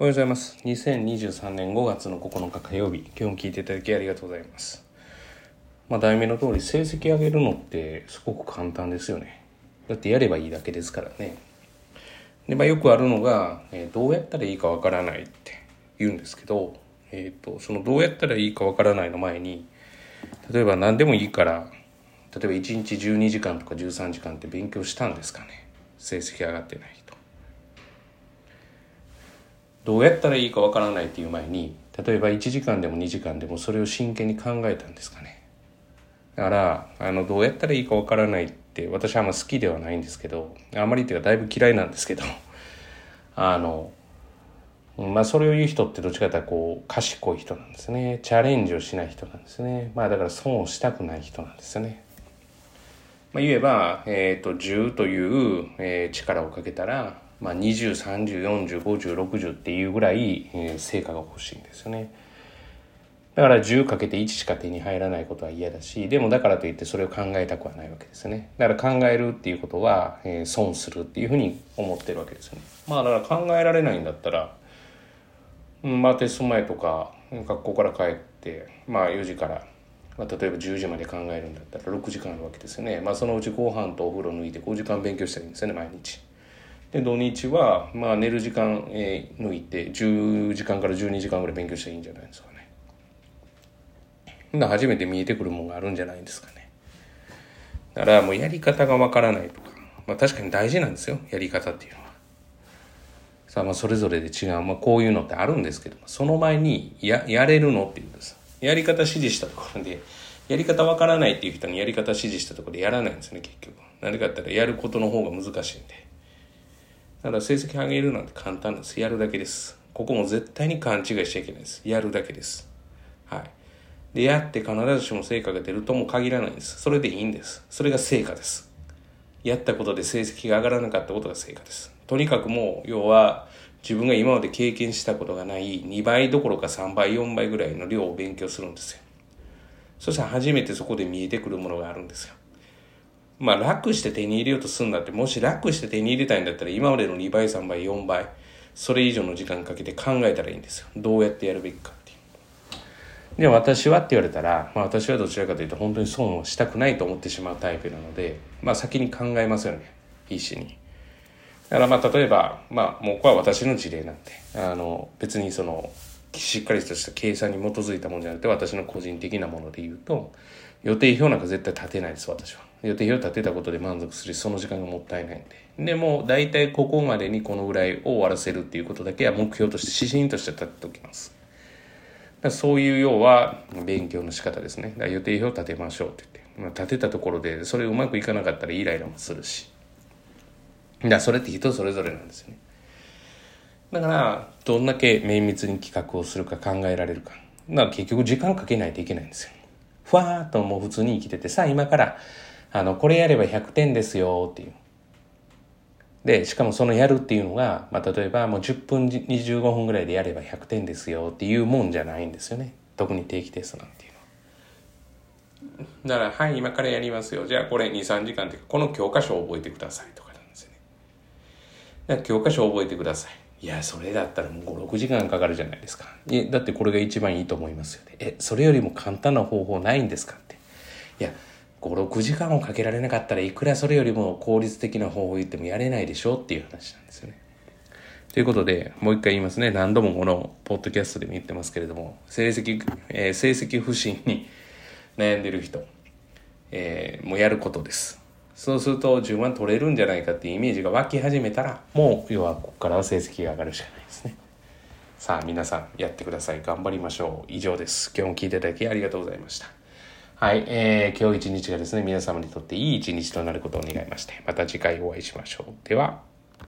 おはようございます。2023年5月の9日火曜日、今日も聞いていただきありがとうございます。まあ、題名の通り、成績上げるのってすごく簡単ですよね。だってやればいいだけですからね。で、まあ、よくあるのが、えーどうやったらいいかわからないって言うんですけど、えっ、と、そのどうやったらいいかわからないの前に、例えば何でもいいから、例えば1日12時間とか13時間って勉強したんですかね。成績上がってない人。どうやったらいいかわからないっていう前に例えば1時間でも2時間でもそれを真剣に考えたんですかね。だからあのどうやったらいいかわからないって私はあんま好きではないんですけどあまりっていうかだいぶ嫌いなんですけど あのまあそれを言う人ってどっちかというとこう賢い人なんですね。チャレンジをしない人なんですね。まあだから損をしたくない人なんですよね。まあ、言えば、えー、と10という、えー力をかけたら、まあ、2030405060っていうぐらい、えー成果が欲しいんですよね。だから10かけて1しか手に入らないことは嫌だしでもだからといってそれを考えたくはないわけですね。だから考えるっていうことは、えー損するっていうふうに思ってるわけですよね。まあだから考えられないんだったらうんまあテスト前とか学校から帰ってまあ4時から、まあ、例えば10時まで考えるんだったら6時間あるわけですよね。まあそのうち後半とお風呂抜いて5時間勉強したらいいんですよね毎日。で土日はまあ寝る時間、えー抜いて10時間から12時間ぐらい勉強したらいいんじゃないですかね。な初めて見えてくるものがあるんじゃないですかね。だからもうやり方がわからないとかまあ確かに大事なんですよやり方っていうのは。さあまあそれぞれで違う、まあ、こういうのってあるんですけどその前にややれるのっていうんですやり方指示したところでやり方わからないっていう人にやり方指示したところでやらないんですね結局。何かって言ったらやることの方が難しいんで。だから成績上げるなんて簡単です。やるだけです。ここも絶対に勘違いしちゃいけないです。やるだけです。はい。でやって必ずしも成果が出るとも限らないんです。それでいいんです。それが成果です。やったことで成績が上がらなかったことが成果です。とにかくもう、要は、自分が今まで経験したことがない2倍どころか3倍、4倍ぐらいの量を勉強するんですよ。そしたら初めてそこで見えてくるものがあるんですよ。まあ楽して手に入れようとするんだって、もし楽して手に入れたいんだったら今までの2倍、3倍、4倍、それ以上の時間かけて考えたらいいんですよ。どうやってやるべきかっていう。で私はって言われたら、まあ、私はどちらかというと本当に損をしたくないと思ってしまうタイプなので、まあ、先に考えますよね必死にだからまあ例えば、まあ、もうこれは私の事例なんであの別にそのしっかりとした計算に基づいたものじゃなくて私の個人的なもので言うと予定表なんか絶対立てないです私は予定表立てたことで満足するしその時間がもったいないんででも大体ここまでにこのぐらいを終わらせるっていうことだけは目標として指針として立てておきますだそういう要は勉強の仕方ですね。だ予定表立てましょうって言って。まあ、立てたところでそれうまくいかなかったらイライラもするし。だそれって人それぞれなんですよね。だからどんだけ綿密に企画をするか考えられるか。だから結局時間かけないといけないんですよ。ふわーっともう普通に生きててさあ今からあのこれやれば100点ですよっていう。で、しかもそのやるっていうのが、まあ、例えばもう10分25分ぐらいでやれば100点ですよっていうもんじゃないんですよね。特に定期テストなんていうのは。だから、はい、今からやりますよ。じゃあこれ2、3時間っていうか、この教科書を覚えてくださいとかなんですよね。だから教科書を覚えてください。いや、それだったらもう5、6時間かかるじゃないですか。いや、だってこれが一番いいと思いますよね。え、それよりも簡単な方法ないんですかって。いや、5、6時間をかけられなかったらいくらそれよりも効率的な方法を言ってもやれないでしょっていう話なんですよね。ということで、もう一回言いますね。何度もこのポッドキャストでも言ってますけれども、成績、えー成績不振に悩んでる人、えーもうやることです。そうすると10万取れるんじゃないかっていうイメージが湧き始めたら、もう要はここからは成績が上がるしかないですね。さあ皆さんやってください。頑張りましょう。以上です。今日も聞いていただきありがとうございました。はい、えー、今日一日がですね、皆様にとっていい一日となることを願いまして、また次回お会いしましょう。では、